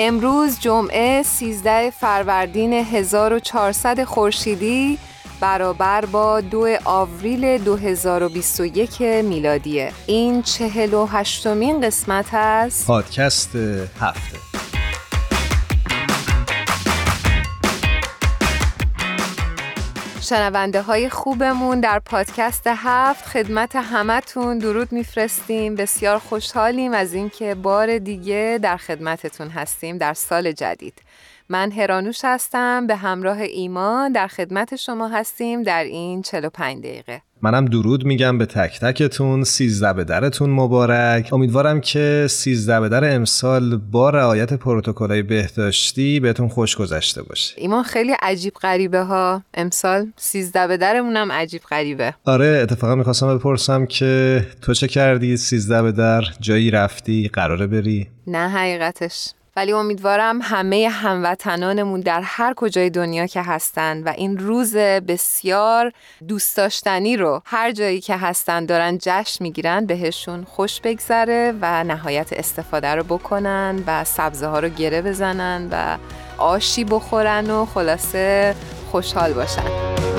امروز جمعه 13 فروردین 1400 خورشیدی برابر با دو آوریل 2021 میلادیه. این چهل و هشتمین قسمت از پادکست هفته. شنونده های خوبمون در پادکست هفت. خدمت همتون درود میفرستیم. بسیار خوشحالیم از اینکه بار دیگه در خدمتتون هستیم در سال جدید. من هرانوش هستم به همراه ایمان در خدمت شما هستیم در این 45 دقیقه. منم درود میگم به تک تکتون سیزده به درتون مبارک. امیدوارم که سیزده به در امسال با رعایت پروتکلای بهداشتی بهتون خوش گذشته باشه. ایمان خیلی عجیب غریبه ها. امسال سیزده به درمونم عجیب غریبه. آره اتفاقا می‌خواستم بپرسم که تو چه کردی سیزده به در؟ جایی رفتی؟ قراره بری؟ نه حقیقتش. ولی امیدوارم همه هموطنانمون در هر کجای دنیا که هستن و این روز بسیار دوست داشتنی رو هر جایی که هستن دارن جشن می‌گیرن بهشون خوش بگذره و نهایت استفاده رو بکنن و سبزه ها رو گره بزنن و آشی بخورن و خلاصه خوشحال باشن.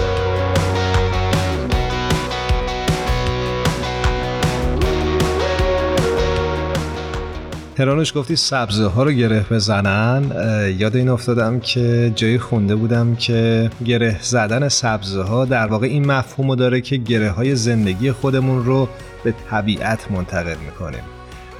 هرانوش گفتی سبزه ها رو گره بزنن یاد این افتادم که جایی خونده بودم که گره زدن سبزه ها در واقع این مفهوم داره که گره های زندگی خودمون رو به طبیعت منتقل می‌کنیم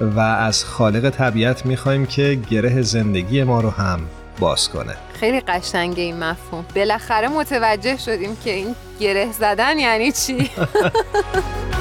و از خالق طبیعت می‌خوایم که گره زندگی ما رو هم باز کنه. خیلی قشنگه این مفهوم. بالاخره متوجه شدیم که این گره زدن یعنی چی؟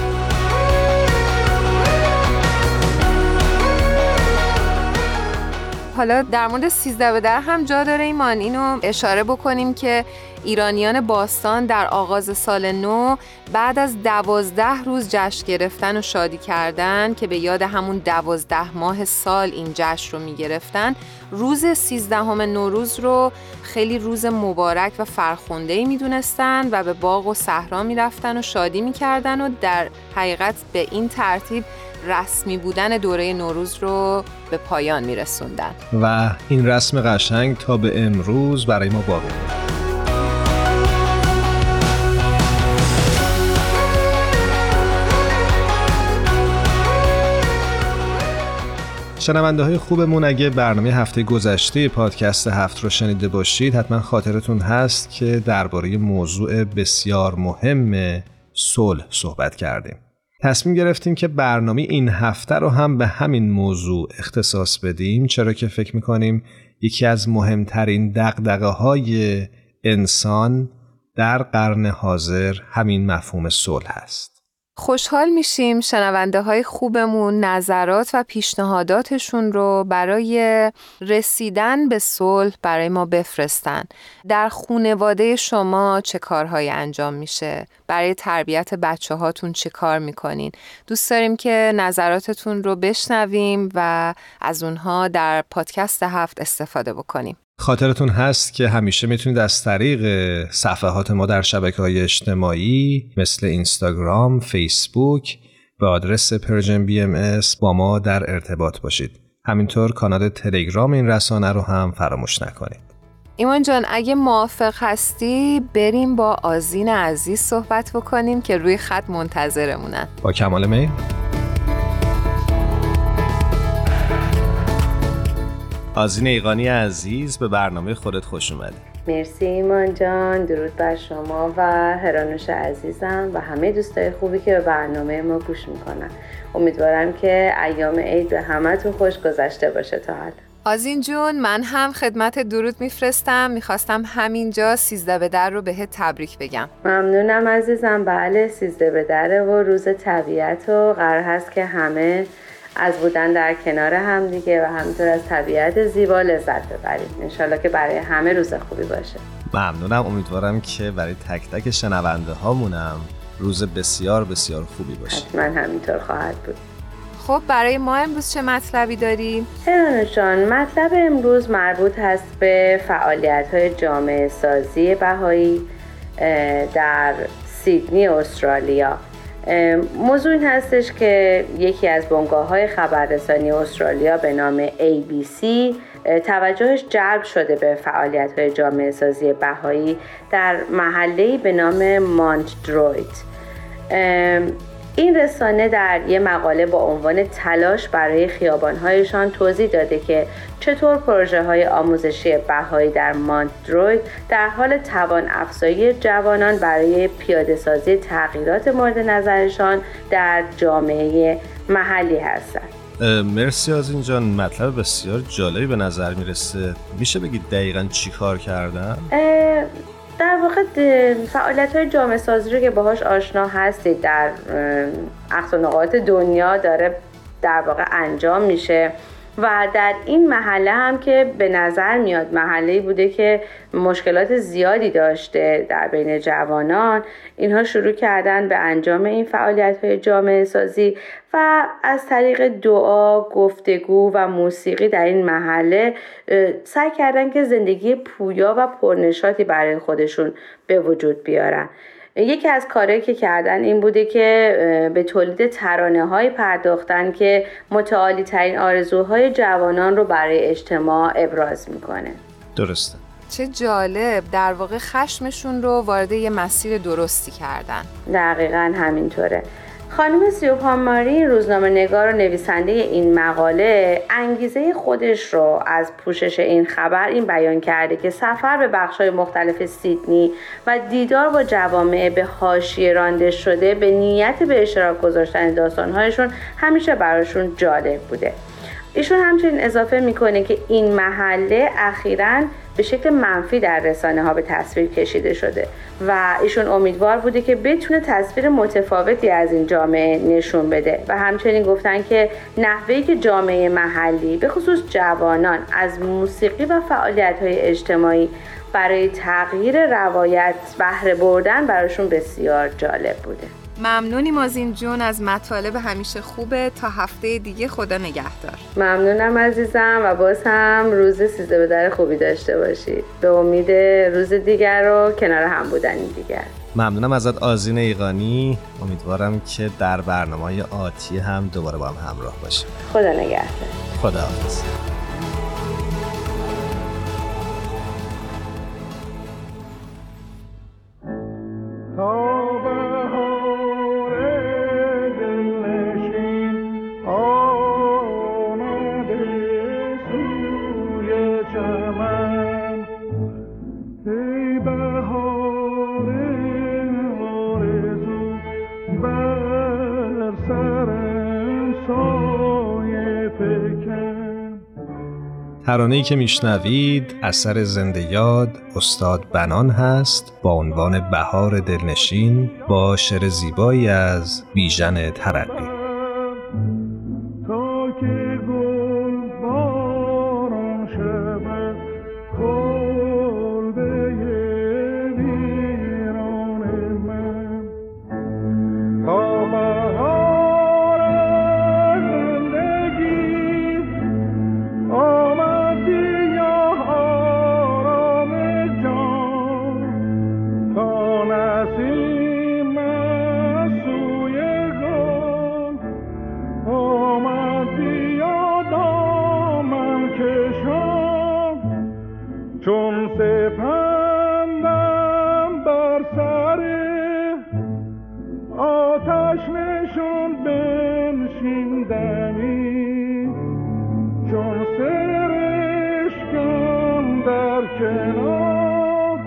حالا در مورد سیزده به در هم جا داره ایمان. اینو اشاره بکنیم که ایرانیان باستان در آغاز سال نو بعد از دوازده روز جشن گرفتن و شادی کردن که به یاد همون دوازده ماه سال این جشن رو می گرفتن روز سیزدهم نوروز رو خیلی روز مبارک و فرخونده می دونستن و به باغ و صحرا می رفتن و شادی می کردن و در حقیقت به این ترتیب رسمی بودن دوره نوروز رو به پایان می رسوندن. و این رسم قشنگ تا به امروز برای ما باقی شنونده های خوبمون اگه برنامه هفته گذشته پادکست هفت رو شنیده باشید حتما خاطرتون هست که درباره موضوع بسیار مهم صلح صحبت کردیم تصمیم گرفتیم که برنامه این هفته رو هم به همین موضوع اختصاص بدیم چرا که فکر می‌کنیم یکی از مهمترین دقدقه های انسان در قرن حاضر همین مفهوم صلح است. خوشحال میشیم شنونده های خوبمون نظرات و پیشنهاداتشون رو برای رسیدن به صلح برای ما بفرستن. در خونواده شما چه کارهایی انجام میشه؟ برای تربیت بچه هاتون چه کار می‌کنین؟ دوست داریم که نظراتتون رو بشنویم و از اونها در پادکست هفت استفاده بکنیم. خاطرتون هست که همیشه می‌تونید از طریق صفحات ما در شبکه های اجتماعی مثل اینستاگرام، فیسبوک به آدرس Persian BM با ما در ارتباط باشید. همینطور کانال تلگرام این رسانه رو هم فراموش نکنید. ایمان جان اگه موافق هستی بریم با آزین عزیز صحبت بکنیم که روی خط منتظرمونن. با کمال میل؟ آزین ایقانی عزیز به برنامه خودت خوش اومدی. مرسی ایمان جان درود بر شما و هرانوش عزیزم و همه دوستای خوبی که به برنامه ما گوش می‌کنن. امیدوارم که ایام عید به همتون خوش گذشته باشه تا حالا آزین جون من هم خدمت درود میفرستم. می‌خواستم همینجا سیزده به در رو بهت تبریک بگم. ممنونم عزیزم. بله سیزده به دره و روز طبیعت و قرار هست که همه از بودن در کنار هم دیگه و همینطور از طبیعت زیبا لذت ببریم انشالله که برای همه روز خوبی باشه. ممنونم. امیدوارم که برای تک تک شنونده هامونم روز بسیار بسیار خوبی باشه. من همینطور خواهد بود. خب برای ما امروز چه مطلبی داریم؟ جان مطلب امروز مربوط هست به فعالیت های جامعه سازی بهایی در سیدنی استرالیا. موضوع این هستش که یکی از بنگاه های خبررسانی استرالیا به نام ABC توجهش جلب شده به فعالیت های جامعه سازی بهایی در محله به نام مانت درویت این رسانه در یه مقاله با عنوان تلاش برای خیابانهایشان توضیح داده که چطور پروژه های آموزشی بهایی در مانتروید در حال توان افزایی جوانان برای پیاده سازی تغییرات مورد نظرشان در جامعه محلی هستند. مرسی از اینجا مطلب بسیار جالبی به نظر می‌رسه میشه بگید دقیقا چی کار کردن؟ در واقع فعالیت های جامعه سازی رو که باهاش آشنا هستید در نقاط دنیا داره در واقع انجام میشه. و در این محله هم که به نظر میاد محله بوده که مشکلات زیادی داشته در بین جوانان اینها شروع کردن به انجام این فعالیت های جامعه سازی و از طریق دعا، گفتگو و موسیقی در این محله سعی کردن که زندگی پویا و پرنشاتی برای خودشون به وجود بیارن. یکی از کارهایی که کردن این بوده که به تولید ترانه های پرداختن که متعالی ترین آرزوهای جوانان رو برای اجتماع ابراز می‌کنه. درسته. چه جالب. در واقع خشمشون رو وارد یه مسیر درستی کردن. دقیقا همینطوره. خانم سیوپان ماری روزنامه نگار و نویسنده این مقاله انگیزه خودش رو از پوشش این خبر این بیان کرده که سفر به بخشهای مختلف سیدنی و دیدار با جوامع به حاشیه رانده شده به نیت به اشتراک گذاشتن داستانهایشون همیشه براشون جالب بوده. ایشون همچنین اضافه می‌کنه که این محله اخیرا به شکل منفی در رسانه ها به تصویر کشیده شده و ایشون امیدوار بوده که بتونه تصویر متفاوتی از این جامعه نشون بده و همچنین گفتن که نحوهی که جامعه محلی به خصوص جوانان از موسیقی و فعالیت های اجتماعی برای تغییر روایت بهره بردن براشون بسیار جالب بوده. ممنونیم از این جون از مطالب همیشه خوبه. تا هفته دیگه خدا نگهدار. ممنونم عزیزم و باز هم روز سیزده به در خوبی داشته باشید. به امید روز دیگر رو کنار هم بودن دیگر. ممنونم ازت آزین ایقانی. امیدوارم که در برنامه آتی هم دوباره با هم همراه باشیم. خدا نگهدار. خدا حافظ ترانه‌ای که میشنوید اثر زنده یاد استاد بنان هست با عنوان بهار دلنشین با شعر زیبایی از بیژن آتش نشون بنشین دمی چون سرشکم در کنار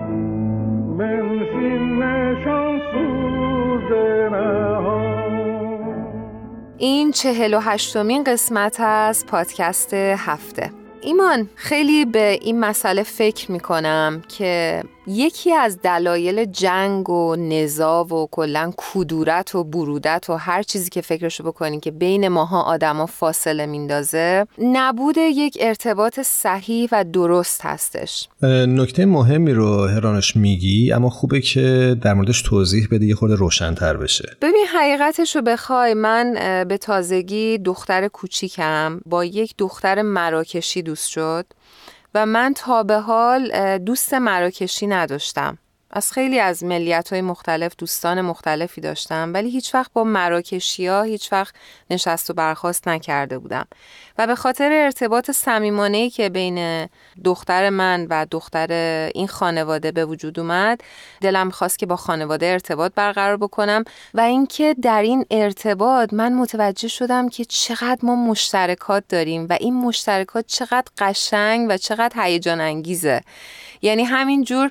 بنشین نشان سوز این چهل و هشتمین قسمت از پادکست هفته. ایمان خیلی به این مسئله فکر می کنم که یکی از دلایل جنگ و نزا و کلا کدورت و برودت و هر چیزی که فکرشو بکنین که بین ماها آدما فاصله میندازه نبود یک ارتباط صحیح و درست هستش. نکته مهمی رو هرانش میگی اما خوبه که در موردش توضیح بده یه خورده روشنتر بشه. ببین حقیقتش رو بخوای من به تازگی دختر کوچیکم با یک دختر مراکشی دوست شد. و من تا به حال دوست مراکشی نداشتم. از خیلی از ملیت های مختلف دوستان مختلفی داشتم ولی هیچ وقت با مراکشی ها هیچ وقت نشست و برخواست نکرده بودم. و به خاطر ارتباط صمیمانه که بین دختر من و دختر این خانواده به وجود اومد دلم خواست که با خانواده ارتباط برقرار بکنم و اینکه در این ارتباط من متوجه شدم که چقدر ما مشترکات داریم و این مشترکات چقدر قشنگ و چقدر هیجان انگیزه یعنی همین جور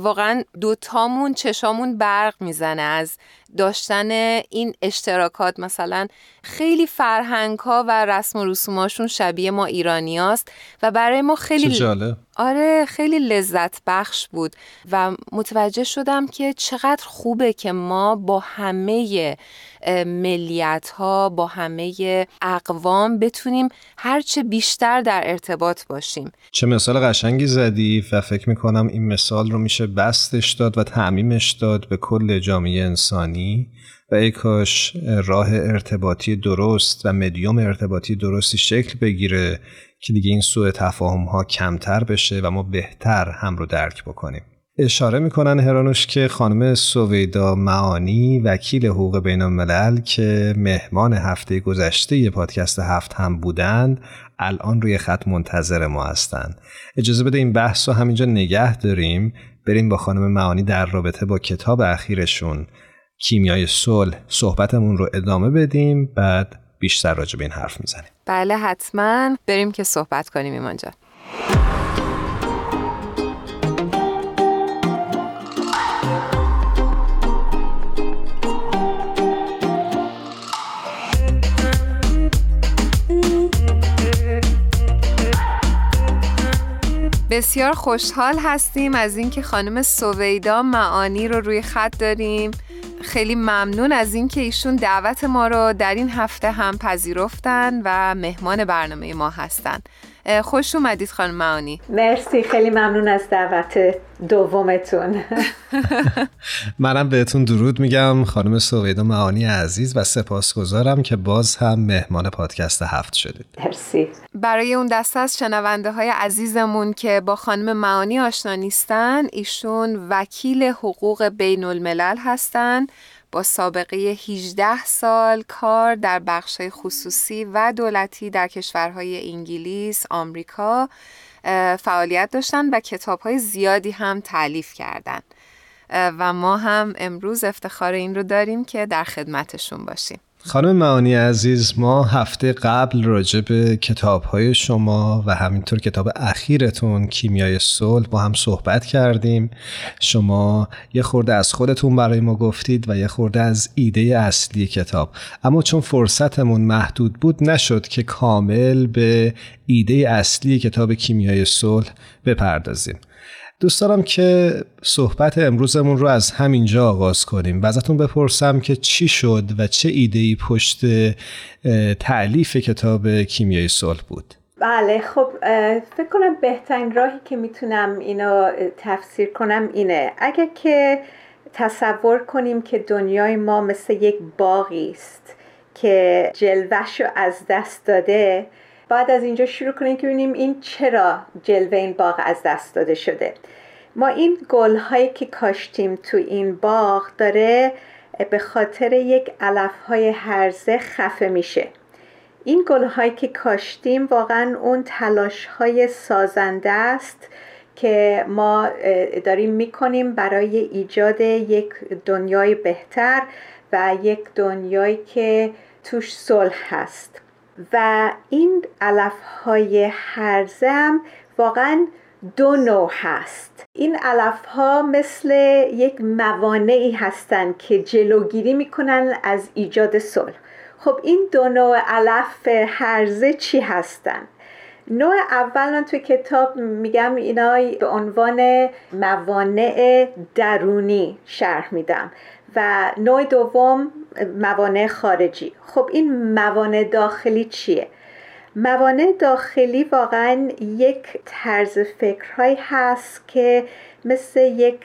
واقعا دوتامون چشامون برق می‌زنه از داشتن این اشتراکات مثلا خیلی فرهنگ ها و رسم و رسوماشون شبیه ما ایرانی است و برای ما خیلی جالب. آره خیلی لذت بخش بود و متوجه شدم که چقدر خوبه که ما با همه ملیت ها با همه اقوام بتونیم هرچه بیشتر در ارتباط باشیم. چه مثال قشنگی زدی و فکر می‌کنم این مثال رو میشه بستش داد و تعمیمش داد به کل جامعه انسانی. و ای کاش راه ارتباطی درست و مدیوم ارتباطی درستی شکل بگیره که دیگه این سوء تفاهم ها کمتر بشه و ما بهتر هم رو درک بکنیم. اشاره می‌کنن هرانوش که خانم سویدا معانی وکیل حقوق بین الملل که مهمان هفته گذشته پادکست هفت هم بودند الان روی خط منتظر ما هستند. اجازه بده این بحث رو همینجا نگه داریم. بریم با خانم معانی در رابطه با کتاب اخیرشون کیمیای صلح صحبتمون رو ادامه بدیم بعد بیشتر راجع به این حرف می‌زنیم. بله حتما. بریم که صحبت کنیم ایمان بسیار خوشحال هستیم از اینکه خانم سویدا معانی رو روی خط داریم. خیلی ممنون از اینکه ایشون دعوت ما رو در این هفته هم پذیرفتن و مهمان برنامه ما هستن. خوش اومدید خانم معانی. مرسی خیلی ممنون از دعوت دومتون. منم بهتون درود میگم. خانم سویدا معانی عزیز و سپاسگزارم که باز هم مهمان پادکست هفت شدید. مرسی. برای اون دست از شنونده های عزیزمون که با خانم معانی آشنا نیستن ایشون وکیل حقوق بین الملل هستن. با سابقه 18 سال کار در بخش خصوصی و دولتی در کشورهای انگلیس، آمریکا فعالیت داشتن و کتابهای زیادی هم تعلیف کردند. و ما هم امروز افتخار این رو داریم که در خدمتشون باشیم. خانم معانی عزیز ما هفته قبل راجع به کتاب های شما و همینطور کتاب اخیرتون کیمیای صلح با هم صحبت کردیم. شما یه خورده از خودتون برای ما گفتید و یه خورده از ایده اصلی کتاب. اما چون فرصتمون محدود بود نشد که کامل به ایده اصلی کتاب کیمیای صلح بپردازیم. دوست دارم که صحبت امروزمون رو از همینجا آغاز کنیم. و ازتون بپرسم که چی شد و چه ایده پشت تعلیف کتاب کیمیای صلح بود؟ بله خب فکر کنم بهترین راهی که می‌تونم اینو تفسیر کنم اینه. اگر که تصور کنیم که دنیای ما مثل یک باغی است که جلوش رو از دست داده بعد از اینجا شروع کنیم که ببینیم این چرا جلوه این باغ از دست داده شده. ما این گل هایی که کاشتیم تو این باغ داره به خاطر یک علف های هرزه خفه میشه. این گل هایی که کاشتیم واقعا اون تلاش های سازنده است که ما داریم می‌کنیم برای ایجاد یک دنیای بهتر و یک دنیایی که توش صلح هست. و این علف های هرزم واقعا دو نوع هست. این علف ها مثل یک موانعی هستند که جلوگیری می‌کنن از ایجاد صلح. خب این دو نوع علف هرزه چی هستند؟ نوع اول من توی کتاب میگم اینا به عنوان موانع درونی شرح میدم و نوع دوم موانع خارجی. خب این موانع داخلی چیه؟ موانع داخلی واقعا یک طرز فکرهایی هست که مثل یک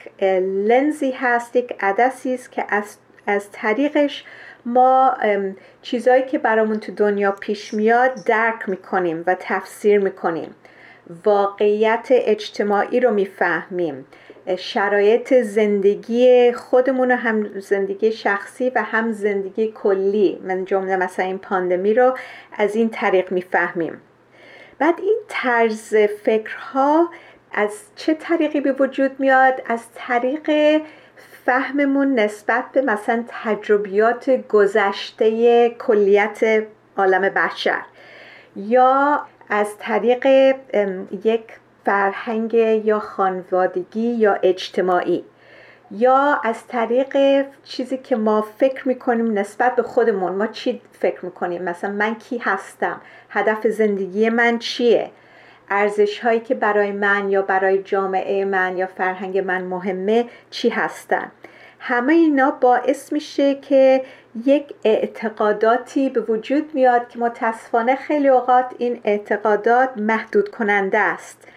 لنزی هست یک عدسی است که از, از طریقش ما چیزایی که برامون تو دنیا پیش میاد درک می‌کنیم و تفسیر می‌کنیم. واقعیت اجتماعی رو می‌فهمیم. شرایط زندگی خودمون و هم زندگی شخصی و هم زندگی کلی. من جمله مثلا این پاندمی رو از این طریق می‌فهمیم. بعد این طرز فکرها از چه طریقی به وجود میاد؟ از طریق فهممون نسبت به مثلا تجربیات گذشته کلیت عالم بشر یا از طریق یک فرهنگ یا خانوادگی یا اجتماعی یا از طریق چیزی که ما فکر می‌کنیم نسبت به خودمون. ما چی فکر می‌کنیم؟ مثلا من کی هستم؟ هدف زندگی من چیه؟ ارزش هایی که برای من یا برای جامعه من یا فرهنگ من مهمه چی هستن؟ همه اینا باعث میشه که یک اعتقاداتی به وجود میاد که متاسفانه خیلی اوقات این اعتقادات محدود کننده است.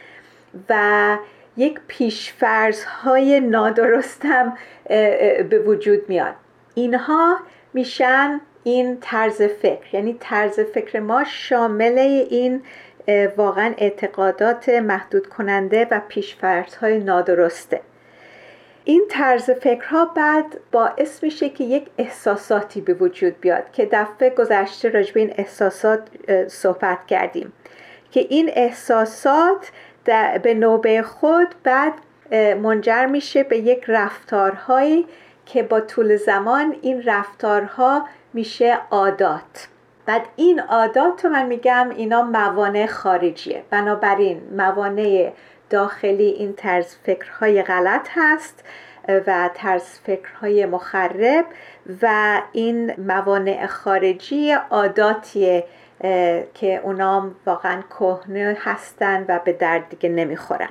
و یک پیشفرز های نادرست هم به وجود میاد. اینها میشن این طرز فکر. یعنی طرز فکر ما شامل این واقعا اعتقادات محدود کننده و های نادرسته. این طرز فکرها بعد باعث میشه که یک احساساتی به وجود بیاد که دفعه گذشته راجع به این احساسات صحبت کردیم. که این احساسات به نوبه خود بعد منجر میشه به یک رفتارهایی که با طول زمان این رفتارها میشه عادات. بعد این عادات رو من میگم اینا موانع خارجیه. بنابراین موانع داخلی این طرز فکرهای غلط هست و طرز فکرهای مخرب و این موانع خارجی عاداتیه که اونام واقعا کهنه هستن و به درد دیگه نمی‌خورن.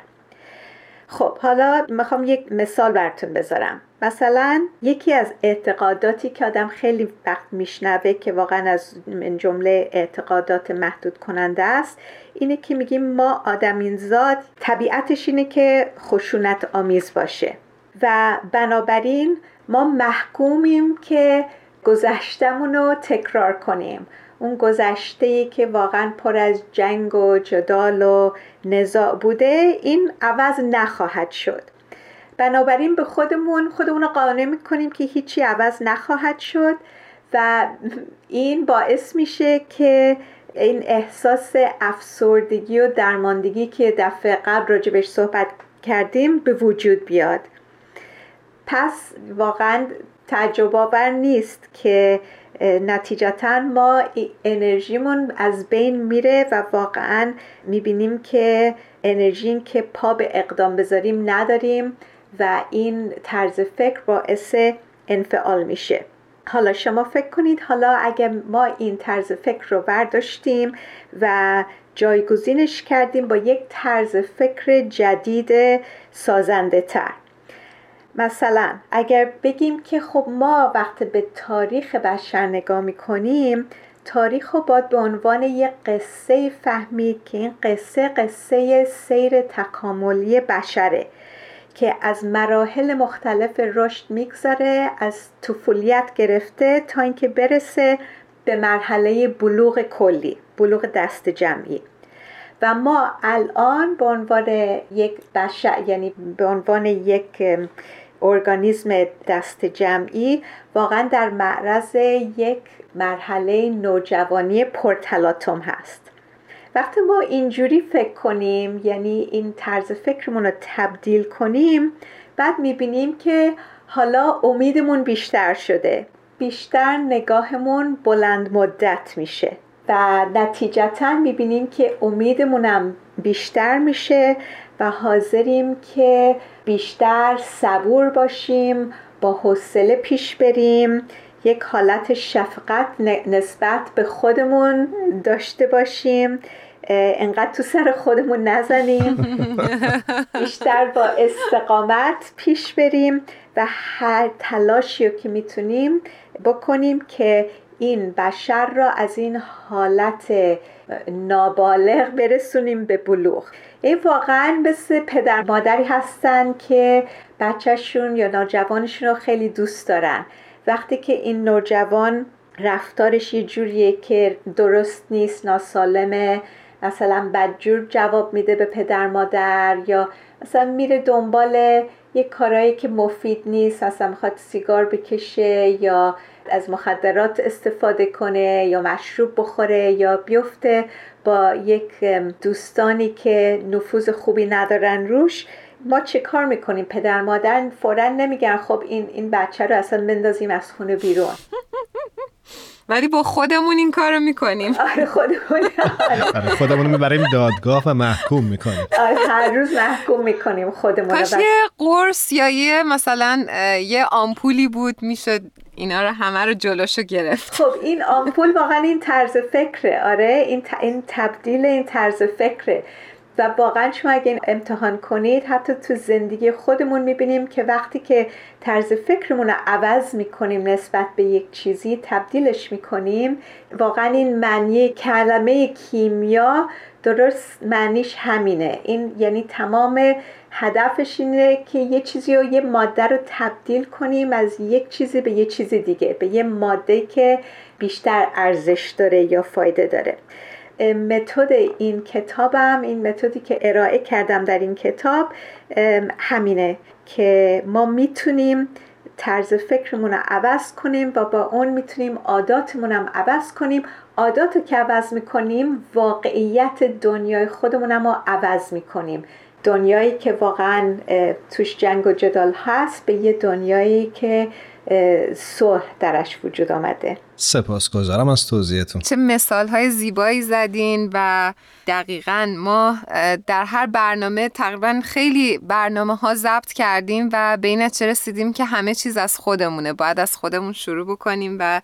خب حالا می‌خوام یک مثال براتون بذارم. مثلا یکی از اعتقاداتی که آدم خیلی وقت میشنوه که واقعا از جمله اعتقادات محدود کننده است اینه که میگیم ما آدمین زاد طبیعتش اینه که خشونت آمیز باشه. و بنابراین ما محکومیم که گذشتمون رو تکرار کنیم. اون گذشته که واقعا پر از جنگ و جدال و نزاع بوده این عوض نخواهد شد. بنابراین به خودمون خودمون رو قانع می‌کنیم که هیچی عوض نخواهد شد و این باعث میشه که این احساس افسردگی و درماندگی که دفعه قبل راجبش صحبت کردیم به وجود بیاد. پس واقعا تجربه آور نیست که نتیجتا ما انرژیمون از بین میره و واقعا می‌بینیم که انرژی که پا به اقدام بذاریم نداریم و این طرز فکر باعث انفعال میشه. حالا شما فکر کنید حالا اگر ما این طرز فکر رو برداشتیم و جایگزینش کردیم با یک طرز فکر جدید سازنده تر مثلا اگر بگیم که خب ما وقت به تاریخ بشر نگاه می‌کنیم تاریخ رو باید به عنوان یک قصه فهمید که این قصه قصه سیر تکاملی بشره که از مراحل مختلف رشد می‌گذاره از طفولیت گرفته تا اینکه برسه به مرحله بلوغ کلی بلوغ دست جمعی. و ما الان به عنوان یک بشر یعنی به عنوان یک ارگانیسم دست جمعی واقعا در معرض یک مرحله نوجوانی پرتلاتوم هست. وقتی ما اینجوری فکر کنیم یعنی این طرز فکرمون رو تبدیل کنیم بعد می‌بینیم که حالا امیدمون بیشتر شده. بیشتر نگاهمون بلند مدت میشه و نتیجتا می‌بینیم که امیدمونم بیشتر میشه و حاضریم که بیشتر صبور باشیم با حوصله پیش بریم. یک حالت شفقت نسبت به خودمون داشته باشیم. انقدر تو سر خودمون نزنیم. بیشتر با استقامت پیش بریم و هر تلاشی رو که می‌تونیم بکنیم که این بشر را از این حالت نابالغ برسونیم به بلوغ. این واقعا مثل پدر مادری هستن که بچهشون یا نوجوانشون رو خیلی دوست دارن. وقتی که این نوجوان رفتارش یه جوریه که درست نیست ناسالمه مثلا بدجور جواب میده به پدر مادر یا مثلا میره دنبال یک کارایی که مفید نیست مثلا می‌خواد سیگار بکشه یا از مخدرات استفاده کنه یا مشروب بخوره یا بیفته. با یک دوستانی که نفوذ خوبی ندارن روش ما چه کار می‌کنیم؟ پدر مادر فورا نمیگن خب این این بچه رو اصلا بندازیم از خونه بیرون. ولی با خودمون این کار رو می‌کنیم. آره خودمون. آره خودمون می‌بریم دادگاه و محکوم می‌کنیم. آره هر روز محکوم می‌کنیم خودمون کاش یه قرص یا یه مثلا یه آمپولی بود می‌شد اینا رو همه رو جلوشو گرفت. خب این آمپول واقعا این طرز فکره. آره این, این تبدیل این طرز فکره. و واقعا شما اگه این امتحان کنید حتی تو زندگی خودمون می‌بینیم که وقتی که طرز فکرمون رو عوض می‌کنیم نسبت به یک چیزی تبدیلش می‌کنیم واقعا این معنی کلمه کیمیا درست معنیش همینه. این یعنی تمام هدفش اینه که یه چیزی رو یه ماده رو تبدیل کنیم از یک چیزی به یه چیز دیگه به یه ماده که بیشتر ارزش داره یا فایده داره. متد این کتابم این متدی که ارائه کردم در این کتاب همینه که ما می‌تونیم طرز فکرمون رو عوض کنیم و با اون می‌تونیم عاداتمون هم عوض کنیم. عادات که عوض می‌کنیم واقعیت دنیای خودمونم رو عوض می‌کنیم. دنیایی که واقعا توش جنگ و جدال هست به یه دنیایی که صلح درش وجود آمده. سپاسگزارم از توضیحتون. چه مثال های زیبایی زدین و دقیقا ما در هر برنامه تقریبا خیلی برنامه ها ضبط کردیم و به این نتیجه رسیدیم که همه چیز از خودمونه. باید از خودمون شروع بکنیم و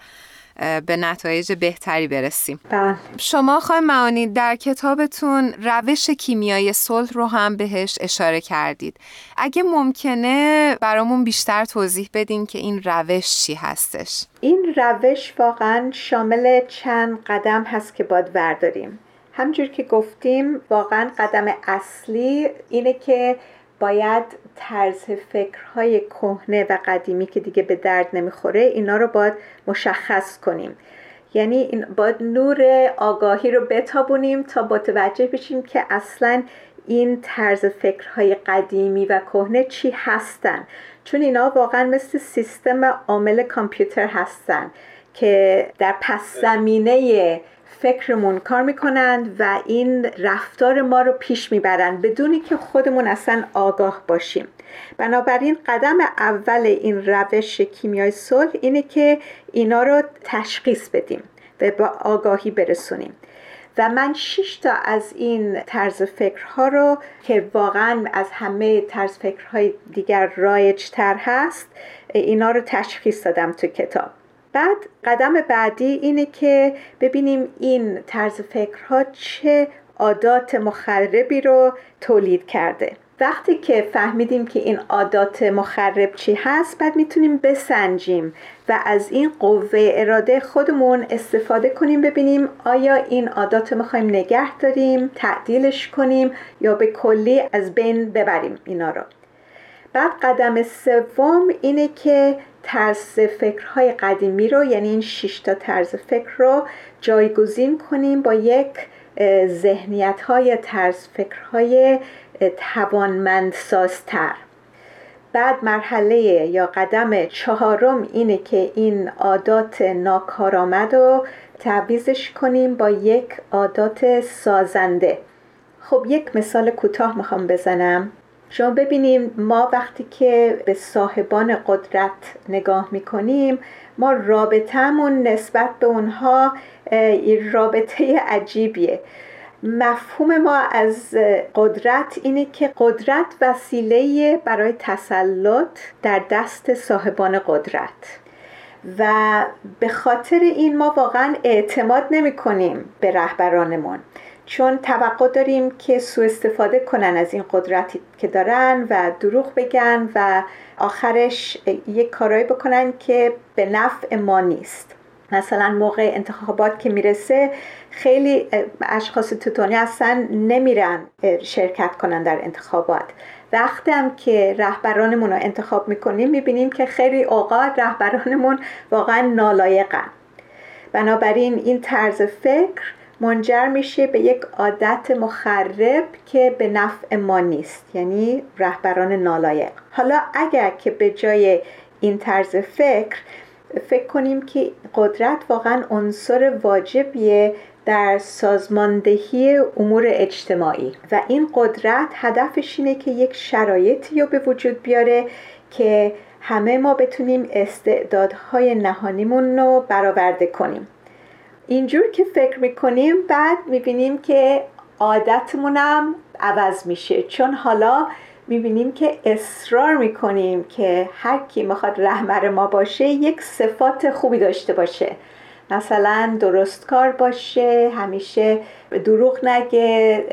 به نتایج بهتری برسیم. بله. شما خواهی معانی در کتابتون روش کیمیای صلح رو هم بهش اشاره کردید. اگه ممکنه برامون بیشتر توضیح بدین که این روش چی هستش. این روش واقعا شامل چند قدم هست که باید ورداریم. همجور که گفتیم واقعا قدم اصلی اینه که باید طرز فکرهای کهنه و قدیمی که دیگه به درد نمی‌خوره اینا رو باید مشخص کنیم. یعنی این باید نور آگاهی رو بتابونیم تا متوجه بشیم که اصلا این طرز فکرهای قدیمی و کهنه چی هستن. چون اینا واقعا مثل سیستم عامل کامپیوتر هستن که در پس زمینه فکرمون کار می‌کنند و این رفتار ما رو پیش می‌برند بدونی که خودمون اصلا آگاه باشیم. بنابراین قدم اول این روش کیمیای صلح اینه که اینا رو تشخیص بدیم و با آگاهی برسونیم. و من شش تا از این طرز فکرها رو که واقعا از همه طرز فکرهای دیگر رایجتر هست اینا رو تشخیص دادم تو کتاب. بعد قدم بعدی اینه که ببینیم این طرز فکرها چه عادات مخربی رو تولید کرده. وقتی که فهمیدیم که این عادات مخرب چی هست بعد می‌تونیم بسنجیم و از این قوه اراده خودمون استفاده کنیم ببینیم آیا این عادات می‌خوایم نگه داریم تعدیلش کنیم یا به کلی از بین ببریم اینا رو. بعد قدم سوم اینه که طرز فکرهای قدیمی رو یعنی این تا طرز فکر رو جایگزین کنیم با یک ذهنیت های طرز فکرهای توانمندسازتر. بعد مرحله یا قدم چهارم اینه که این عادات ناکارآمد رو تعویزش کنیم با یک عادات سازنده. خب یک مثال کوتاه می‌خوام بزنم. شما ببینیم ما وقتی که به صاحبان قدرت نگاه می‌کنیم ما رابطهمون نسبت به اونها رابطه عجیبیه. مفهوم ما از قدرت اینه که قدرت وسیله برای تسلط در دست صاحبان قدرت. و به خاطر این ما واقعا اعتماد نمی کنیم به رهبرانمون. چون توقع داریم که سوء استفاده کنن از این قدرتی که دارن و دروغ بگن و آخرش یک کارایی بکنن که به نفع ما نیست. مثلا موقع انتخابات که می‌رسه خیلی اشخاص تو دنیا اصلا نمیرن شرکت کنن در انتخابات. وقتی هم که رهبرانمون رو انتخاب می‌کنیم می‌بینیم که خیلی اوقات رهبرانمون واقعا نالایقن. بنابراین این طرز فکر منجر میشه به یک عادت مخرب که به نفع ما نیست یعنی رهبران نالایق. حالا اگر که به جای این طرز فکر فکر کنیم که قدرت واقعا عنصر واجبیه در سازماندهی امور اجتماعی و این قدرت هدفش اینه که یک شرایطی رو به وجود بیاره که همه ما بتونیم استعدادهای نهانیمون رو برآورده کنیم. اینجور که فکر می‌کنیم بعد می‌بینیم که عادتمونم عوض میشه. چون حالا می‌بینیم که اصرار می‌کنیم که هر کی می‌خواد رهبر ما باشه یک صفات خوبی داشته باشه. مثلا درست کار باشه همیشه دروغ نگه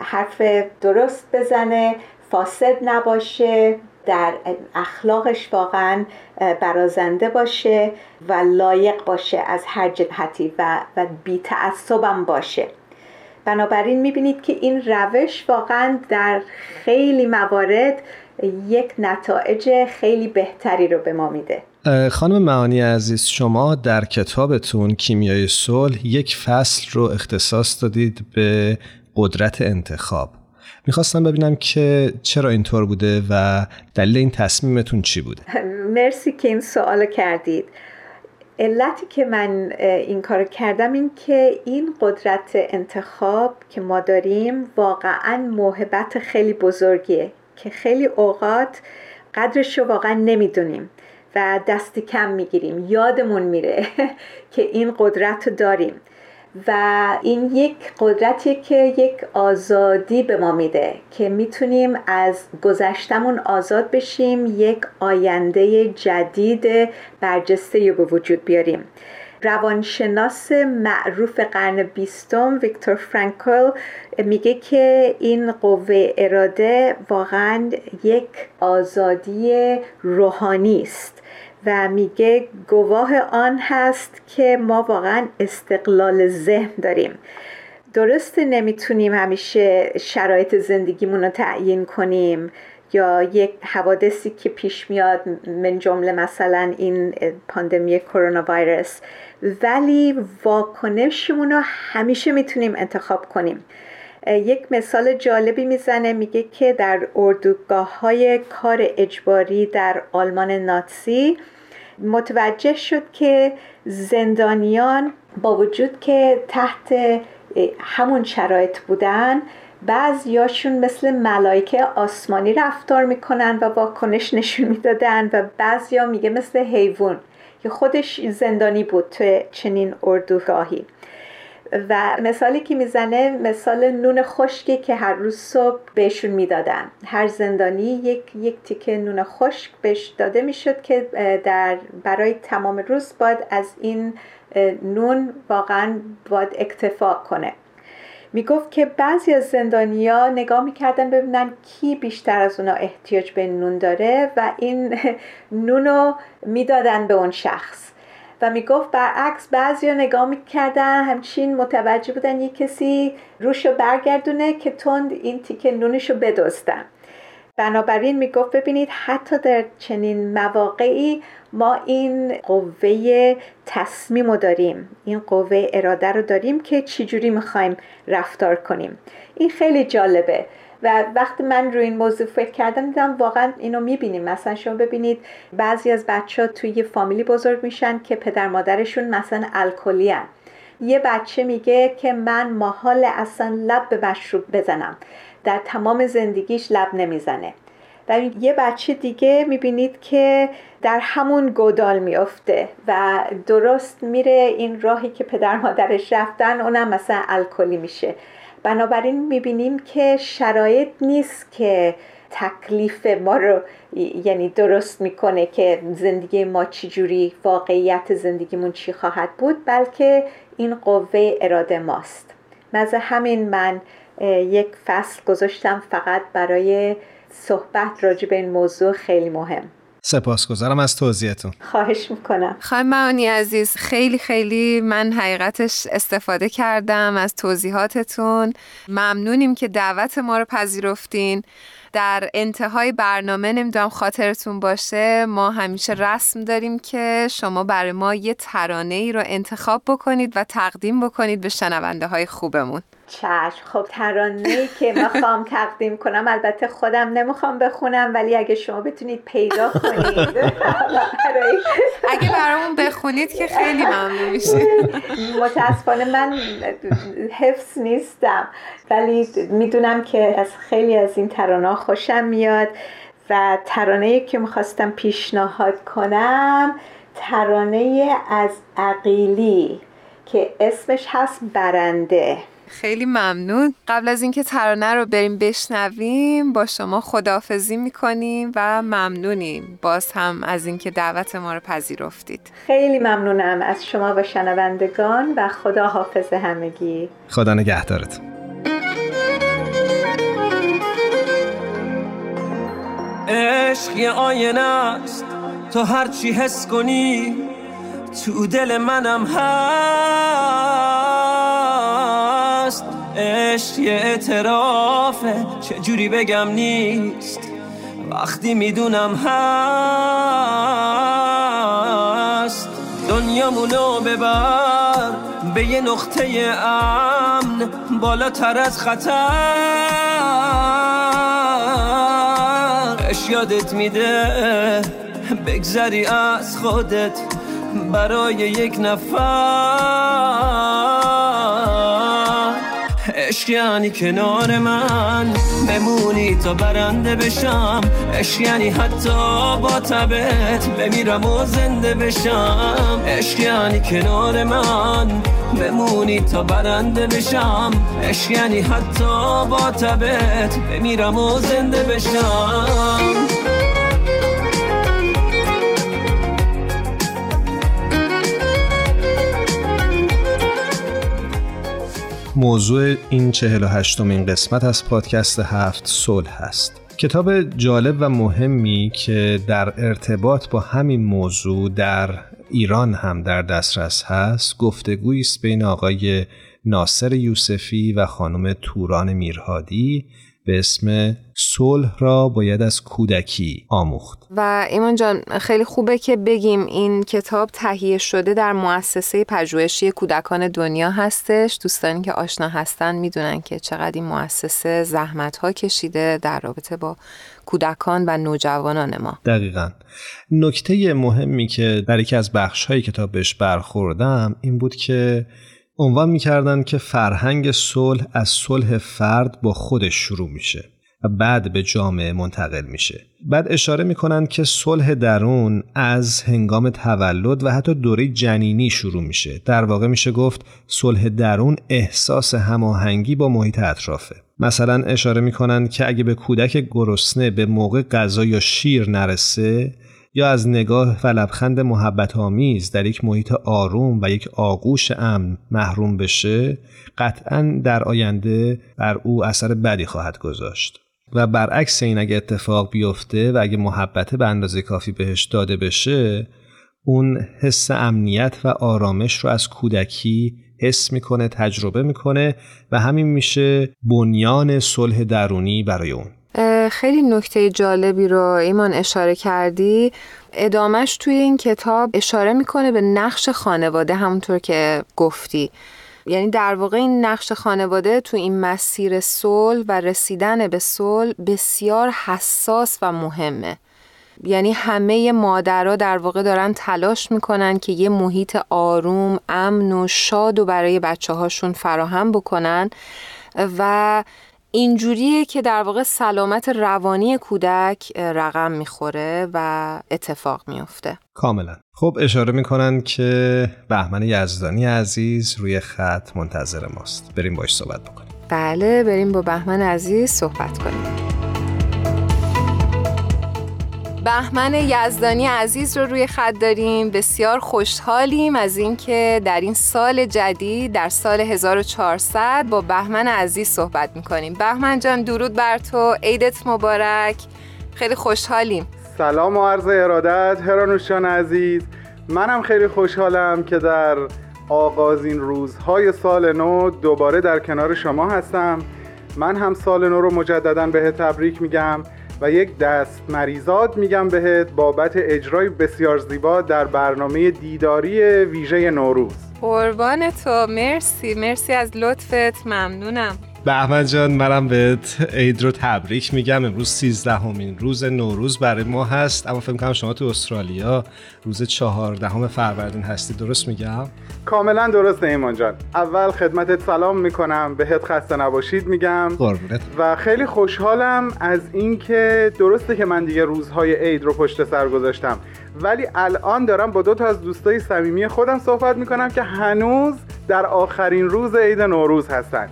حرف درست بزنه فاسد نباشه. در اخلاقش واقعا برازنده باشه و لایق باشه از هر جهتی و, و بی باشه. بنابراین می‌بینید که این روش واقعا در خیلی موارد یک نتایج خیلی بهتری رو به ما میده. خانم معانی عزیز شما در کتابتون کیمیای صلح یک فصل رو اختصاص دادید به قدرت انتخاب. می‌خواستم ببینم که چرا اینطور بوده و دلیل این تصمیمتون چی بوده. مرسی که این سوال کردید. علتی که من این کار کردم این که این قدرت انتخاب که ما داریم واقعا موهبت خیلی بزرگیه که خیلی اوقات قدرش رو واقعا نمی‌دونیم و دستی کم می‌گیریم. یادمون میره که این قدرت رو داریم. و این یک قدرتی که یک آزادی به ما میده که می‌تونیم از گذشتمون آزاد بشیم یک آینده جدید برجسته به وجود بیاریم. روانشناس معروف قرن بیستم ویکتور فرانکل میگه که این قوه اراده واقعا یک آزادی روحانی است. و میگه گواه آن هست که ما واقعا استقلال ذهن داریم. درسته نمی‌تونیم همیشه شرایط زندگیمون رو تعیین کنیم یا یک حوادثی که پیش میاد من جمله مثلا این پاندمی کرونا ویروس ولی واکنشمون رو همیشه می‌تونیم انتخاب کنیم. یک مثال جالبی می‌زنه میگه که در اردوگاه های کار اجباری در آلمان ناتسی متوجه شد که زندانیان با وجود که تحت همون شرایط بودن بعضیاشون مثل ملائکه آسمانی رفتار می‌کنن و واکنش نشون می‌دادن و بعضیا میگه مثل حیوان که خودش زندانی بود تو چنین اردوگاهی. و مثالی که می‌زنه مثال نون خشکی که هر روز صبح بهشون می‌دادن. هر زندانی یک یک تیکه نون خشک بهش داده می‌شد که در برای تمام روز باید از این نون واقعا باید اکتفا کنه. می‌گفت که بعضی از زندانیا نگاه می‌کردن ببینن کی بیشتر از اونا احتیاج به نون داره و این نون رو می‌دادن به اون شخص. و می‌گفت برعکس بعضی نگاه می‌کردن همچین متوجه بودن یه کسی روشو برگردونه که تند این تیکه نونشو بدزدن. بنابراین می‌گفت ببینید حتی در چنین مواقعی ما این قوه تصمیم رو داریم این قوه اراده رو داریم که چجوری می‌خوایم رفتار کنیم. این خیلی جالبه. و وقتی من روی این موضوع فکر کردم دیدم واقعا اینو می‌بینیم. مثلا شما ببینید بعضی از بچه ها توی یه فامیلی بزرگ میشن که پدر مادرشون مثلا الکلی یه بچه میگه که من محال اصلا لب به مشروب بزنم. در تمام زندگیش لب نمی‌زنه. و یه بچه دیگه می‌بینید که در همون گودال میافته و درست میره این راهی که پدر مادرش رفتن اونم مثلا الکلی میشه. بنابراین می‌بینیم که شرایط نیست که تکلیف ما رو یعنی درست می‌کنه که زندگی ما چجوری واقعیت زندگیمون چی خواهد بود بلکه این قوه اراده ماست. مزه همین من یک فصل گذاشتم فقط برای صحبت راجع به این موضوع خیلی مهم. سپاسگزارم از توضیحتون. خواهش می‌کنم. خانم معانی عزیز خیلی خیلی من حقیقتش استفاده کردم از توضیحاتتون. ممنونیم که دعوت ما رو پذیرفتین. در انتهای برنامه نمی‌دونم خاطرتون باشه ما همیشه رسم داریم که شما برای ما یه ترانه ای رو انتخاب بکنید و تقدیم بکنید به شنونده های خوبمون. چشم. خب ترانه که می‌خوام تقدیم کنم البته خودم نمی‌خوام بخونم ولی اگه شما بتونید پیدا کنید. اگه برامون بخونید که خیلی ممنون میشه. متاسفانه من حفظ نیستم ولی می‌دونم که از خیلی از این ترانه خوشم میاد. و ترانه که می‌خواستم پیشنهاد کنم ترانه از عقیلی که اسمش هست برنده. خیلی ممنون. قبل از اینکه ترانه رو بریم بشنویم با شما خداحافظی می‌کنیم و ممنونیم باز هم از اینکه دعوت ما رو پذیرفتید. خیلی ممنونم از شما و شنوندگان و خدا حافظ همگی. خدا نگهدارت. عشق یه آینه است تو هرچی حس کنی تو دل منم هست. عشق یه اعترافه. چجوری بگم نیست؟ وقتی می‌دونم هست دنیامونو ببر. به یه نقطه امن بالاتر از خطر. اش یادت میده بگذری از خودت. برای یک نفر. عشق یعنی کنار من. بمونی تا برنده بشم. عشق یعنی حتی با تبت بمیرم و زنده بشم. عشق یعنی کنار من. بمونی تا برنده بشم. عشق یعنی حتی با تبت بمیرم و زنده بشم. موضوع این 48 این قسمت از پادکست هفت صلح هست. کتاب جالب و مهمی که در ارتباط با همین موضوع در ایران هم در دسترس هست گفتگویی است بین آقای ناصر یوسفی و خانم توران میرهادی به اسم صلح را باید از کودکی آموخت. و ایمان جان خیلی خوبه که بگیم این کتاب تهیه شده در مؤسسه پژوهشی کودکان دنیا هستش. دوستانی که آشنا هستن می‌دونن که چقدر این مؤسسه زحمت ها کشیده در رابطه با کودکان و نوجوانان ما. دقیقا. نکته مهمی که در یکی از بخش های کتاب بهش برخوردم این بود که عنوان می‌کردن که فرهنگ صلح از صلح فرد با خودش شروع میشه و بعد به جامعه منتقل میشه. بعد اشاره می‌کنن که صلح درون از هنگام تولد و حتی دوره جنینی شروع میشه. در واقع میشه گفت صلح درون احساس هماهنگی با محیط اطرافه. مثلا اشاره می‌کنن که اگه به کودک گرسنه به موقع غذا یا شیر نرسه یا از نگاه و لبخند محبت آمیز در یک محیط آروم و یک آغوش امن محروم بشه قطعا در آینده بر او اثر بدی خواهد گذاشت. و برعکس این اگه اتفاق بیفته و اگه محبت به اندازه کافی بهش داده بشه اون حس امنیت و آرامش رو از کودکی حس می‌کنه تجربه می‌کنه و همین میشه بنیان صلح درونی برای اون. خیلی نکته جالبی رو ایمان اشاره کردی. ادامش توی این کتاب اشاره می‌کنه به نقش خانواده همونطور که گفتی. یعنی در واقع این نقش خانواده تو این مسیر صلح و رسیدن به صلح بسیار حساس و مهمه. یعنی همه مادرها در واقع دارن تلاش می‌کنن که یه محیط آروم، امن و شاد و برای بچه هاشون فراهم بکنن و اینجوریه که در واقع سلامت روانی کودک رقم می‌خوره و اتفاق میفته کاملا. خب اشاره می‌کنن که بهمن یزدانی عزیز روی خط منتظر ماست. بریم باش صحبت بکنیم. بله بریم با بهمن عزیز صحبت کنیم. بهمن یزدانی عزیز رو روی خط داریم. بسیار خوشحالیم از اینکه در این سال جدید در سال 1400 با بهمن عزیز صحبت می‌کنیم. بهمن جان درود بر تو. عیدت مبارک. خیلی خوشحالیم. سلام و عرض ارادت هرانوشان عزیز. منم خیلی خوشحالم که در آغازین روزهای سال نو دوباره در کنار شما هستم. من هم سال نو رو مجددا به تبریک میگم. و یک دست مریضات میگم بهت بابت اجرای بسیار زیبا در برنامه دیداری ویژه نوروز. قربان تو مرسی مرسی از لطفت ممنونم. بهمن جان منم بهت عید رو تبریک میگم. امروز 13 همین روز نوروز برای ما هست اما فکر کنم شما تو استرالیا روز 14 فروردین هستی. درست میگم؟ کاملا درست ایمان جان. اول خدمتت سلام می‌کنم. بهت خسته نباشید میگم. قربونت. و خیلی خوشحالم از اینکه درسته که من دیگه روزهای عید رو پشت سر گذاشتم ولی الان دارم با دو تا از دوستای صمیمی خودم صحبت می‌کنم که هنوز در آخرین روز عید نوروز هستن.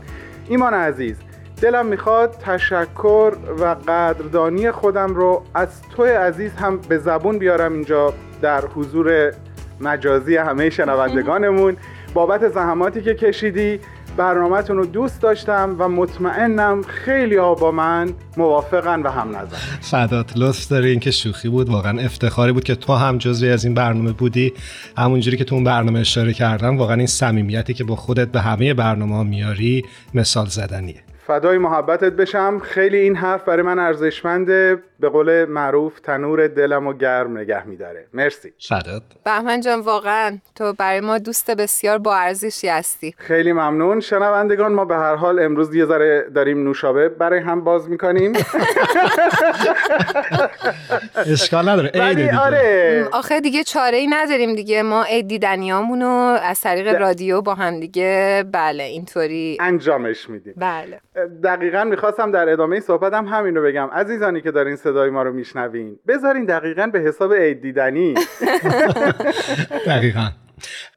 ایمان عزیز دلم می‌خواد تشکر و قدردانی خودم رو از تو عزیز هم به زبون بیارم اینجا در حضور مجازی همه شنوندگانمون. بابت زحماتی که کشیدی برنامهتون رو دوست داشتم و مطمئنم خیلی ها با من موافقن و هم نظر فدات لطف داری. این که شوخی بود واقعا افتخاری بود که تو هم جزوی از این برنامه بودی. همونجوری که تو اون برنامه اشاره کردم واقعا این صمیمیتی که با خودت به همه برنامه ها میاری مثال زدنیه. فدای محبتت بشم. خیلی این حرف برای من ارزشمنده. به قول معروف تنور دلم و گرم نگه میداره. مرسی. فدات بهمن جان واقعا تو برای ما دوست بسیار با ارزشی هستی. خیلی ممنون. شنوندگان ما به هر حال امروز یه ذره داریم نوشابه برای هم باز می‌کنیم. اشکال نداره. آره. آخه دیگه چاره ای نداریم دیگه. ما عید دیدنیامونو از طریق رادیو با هم دیگه بله اینطوری انجامش میدیم. بله. دقیقا می‌خواستم در ادامه صحبتم همین رو بگم. عزیزانی که دارین صدای ما رو میشنوین. بذارین دقیقا به حساب عید دیدنی. دقیقا.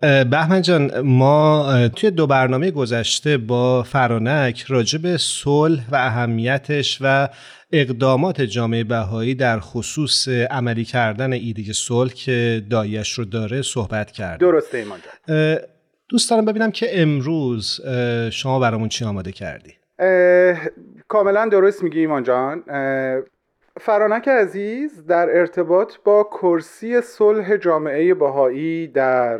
بهمن جان ما توی دو برنامه گذشته با فرانک راجع به صلح و اهمیتش و اقدامات جامعه بهایی در خصوص عملی کردن ایده صلح که دایش رو داره صحبت کرد. درسته ایمان جان. دوست دارم ببینم که امروز شما برامون چی آماده کردی؟ کاملا درست میگی ایمان جان. فرانک عزیز در ارتباط با کرسی صلح جامعه بهایی در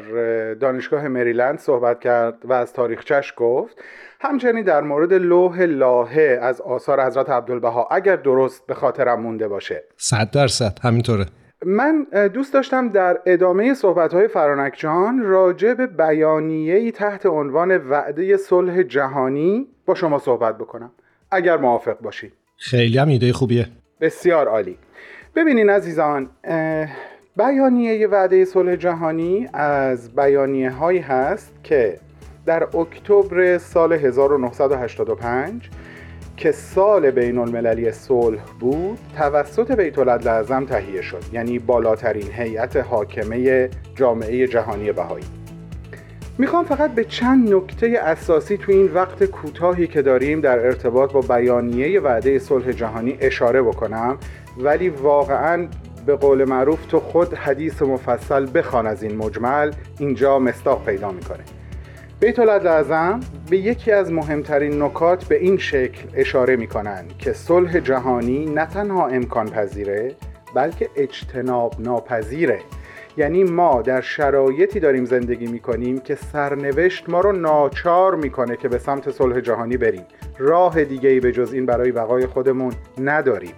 دانشگاه مریلند صحبت کرد و از تاریخچش گفت. همچنین در مورد لوح لاهه از آثار حضرت عبدالبها اگر درست به خاطرم مونده باشه. صد درصد همینطوره. من دوست داشتم در ادامه صحبت‌های فرانک جان راجع به بیانیه‌ای تحت عنوان وعده صلح جهانی با شما صحبت بکنم. اگر موافق باشید خیلی هم ایده خوبیه. بسیار عالی. ببینین عزیزان بیانیه وعده صلح جهانی از بیانیه هایی هست که در اکتبر سال 1985 که سال بین المللی صلح بود توسط بیت اعظم تهیه شد یعنی بالاترین هیئت حاکمه جامعه جهانی بهایی. می‌خوام فقط به چند نکته اساسی تو این وقت کوتاهی که داریم در ارتباط با بیانیه وعده صلح جهانی اشاره بکنم ولی واقعا به قول معروف تو خود حدیث مفصل بخوان از این مجمل اینجا مستاق پیدا می‌کنه. بیت اعظم به یکی از مهمترین نکات به این شکل اشاره می‌کنن که صلح جهانی نه تنها امکان پذیره بلکه اجتناب ناپذیره یعنی ما در شرایطی داریم زندگی می‌کنیم که سرنوشت ما رو ناچار می‌کنه که به سمت صلح جهانی بریم. راه دیگه ای به جز این برای بقای خودمون نداریم.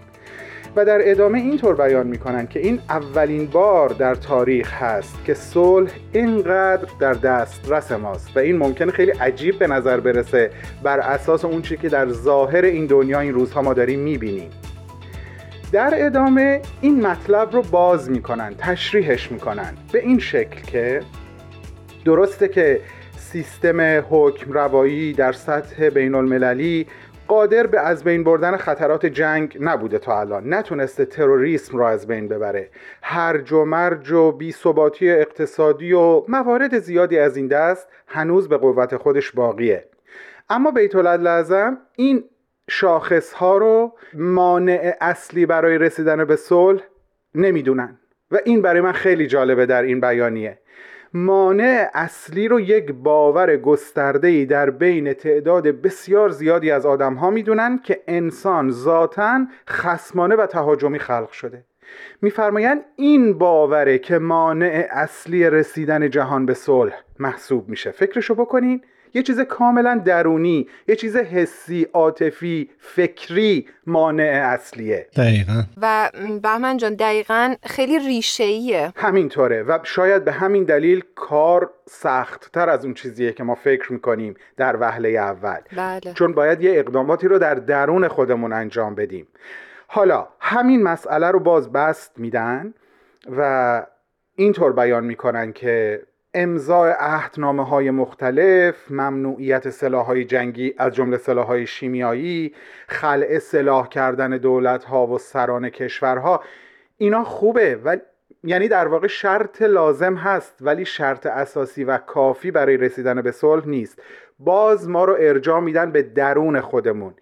و در ادامه اینطور بیان می‌کنن که این اولین بار در تاریخ هست که صلح اینقدر در دسترس ماست و این ممکنه خیلی عجیب به نظر برسه بر اساس اون چی که در ظاهر این دنیا این روزها ما داریم می‌بینیم. در ادامه این مطلب رو باز می‌کنن تشریحش می‌کنن به این شکل که درسته که سیستم حکم روایی در سطح بین المللی قادر به از بین بردن خطرات جنگ نبوده تا الان. نتونسته تروریسم را از بین ببره. هرج و مرج و بیثباتی اقتصادی و موارد زیادی از این دست هنوز به قوت خودش باقیه. اما بیت لازم این شاخص ها رو مانع اصلی برای رسیدن به صلح نمی‌دونن. و این برای من خیلی جالبه در این بیانیه. مانع اصلی رو یک باور گسترده در بین تعداد بسیار زیادی از آدم ها می‌دونن که انسان ذاتا خسمانه و تهاجمی خلق شده. میفرمایند این باوره که مانع اصلی رسیدن جهان به صلح محسوب میشه. فکرشو بکنین. یه چیز کاملا درونی یه چیز حسی عاطفی فکری مانع اصلیه. دقیقا. و بهمن جان دقیقا خیلی ریشه ایه همینطوره و شاید به همین دلیل کار سخت تر از اون چیزیه که ما فکر می‌کنیم در وهله اول. بله. چون باید یه اقداماتی رو در درون خودمون انجام بدیم. حالا همین مسئله رو باز بست میدن و اینطور بیان می‌کنن که امضاع عهدنامه های مختلف ممنوعیت سلاح های جنگی از جمله سلاح های شیمیایی خلع سلاح کردن دولت ها و سران کشورها اینا خوبه و یعنی در واقع شرط لازم هست ولی شرط اساسی و کافی برای رسیدن به صلح نیست. باز ما رو ارجاع میدن به درون خودمون.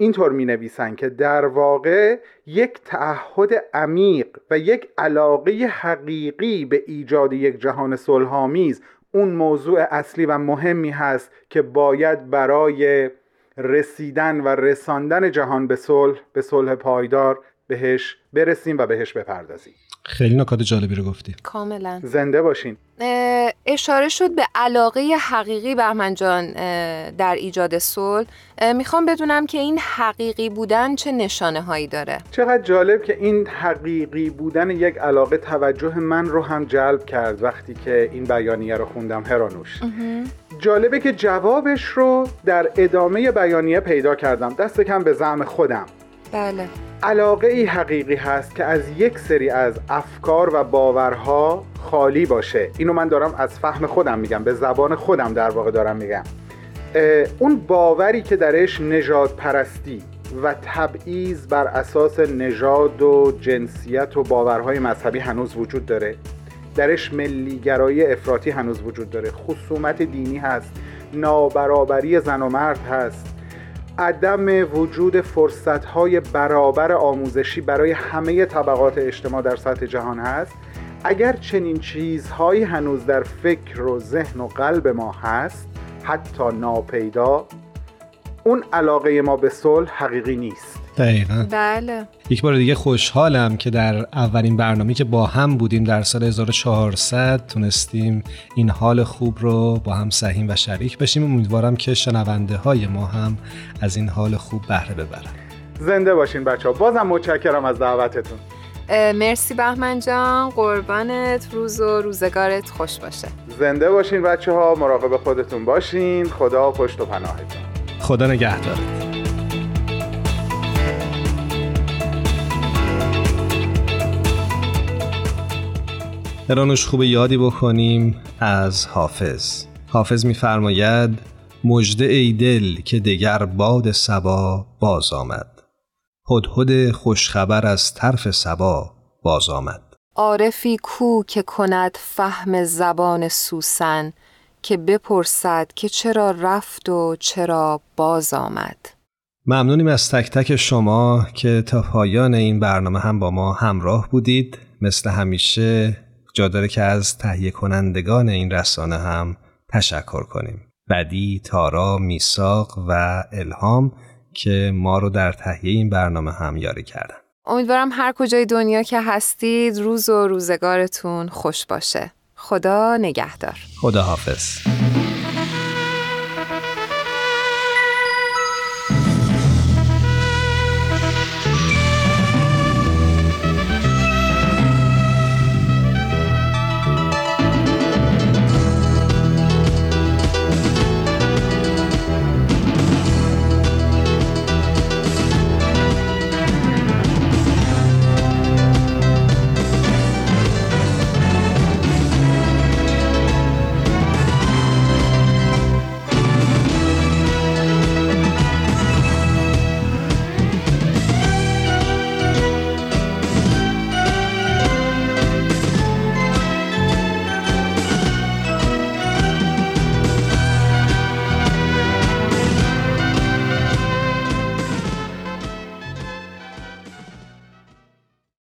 اینطور می نویسن که در واقع یک تعهد عمیق و یک علاقه حقیقی به ایجاد یک جهان صلحآمیز اون موضوع اصلی و مهمی هست که باید برای رسیدن و رساندن جهان به صلح به صلح پایدار بهش برسیم و بهش بپردازیم. خیلی نکات جالبی رو گفتی. کاملا. زنده باشین. اشاره شد به علاقه حقیقی بهمن جان در ایجاد صلح. می‌خوام بدونم که این حقیقی بودن چه نشانه هایی داره؟ چقدر جالب که این حقیقی بودن یک علاقه توجه من رو هم جلب کرد وقتی که این بیانیه رو خوندم هرانوش. جالبه که جوابش رو در ادامه بیانیه پیدا کردم. دست کم به زعم خودم. بله. علاقه ای حقیقی هست که از یک سری از افکار و باورها خالی باشه. اینو من دارم از فهم خودم میگم به زبان خودم در واقع دارم میگم. اون باوری که درش نجات پرستی و تبعیض بر اساس نژاد و جنسیت و باورهای مذهبی هنوز وجود داره. درش ملیگرایی افراطی هنوز وجود داره. خصومت دینی هست. نابرابری زن و مرد هست. عدم وجود فرصتهای برابر آموزشی برای همه طبقات اجتماع در سطح جهان هست. اگر چنین چیزهایی هنوز در فکر و ذهن و قلب ما هست حتی ناپیدا اون علاقه ما به صلح حقیقی نیست. دقیقا. بله. یک بار دیگه خوشحالم که در اولین برنامه که با هم بودیم در سال 1400 تونستیم این حال خوب رو با هم سهیم و شریک بشیم. امیدوارم که شنونده های ما هم از این حال خوب بهره ببرن. زنده باشین بچه ها بازم متشکرم از دعوتتون. مرسی بهمن جان. قربانت. روز و روزگارت خوش باشه. زنده باشین بچه ها مراقب خودتون باشین. خدا پشت و پناهتون. خدا نگهدارت. ارانوش خوب یادی بکنیم از حافظ. حافظ میفرماید مجده ای دل که دگر باد سبا باز آمد. هدهد خوشخبر از طرف سبا باز آمد. عارفی کو که کند فهم زبان سوسن که بپرسد که چرا رفت و چرا باز آمد. ممنونیم از تک تک شما که تا پایان این برنامه هم با ما همراه بودید. مثل همیشه جا داره که از تهیه کنندگان این رسانه هم تشکر کنیم. بدی، تارا، میساق و الهام که ما رو در تهیه این برنامه هم یاری کردن. امیدوارم هر کجای دنیا که هستید روز و روزگارتون خوش باشه. خدا نگهدار. خدا حافظ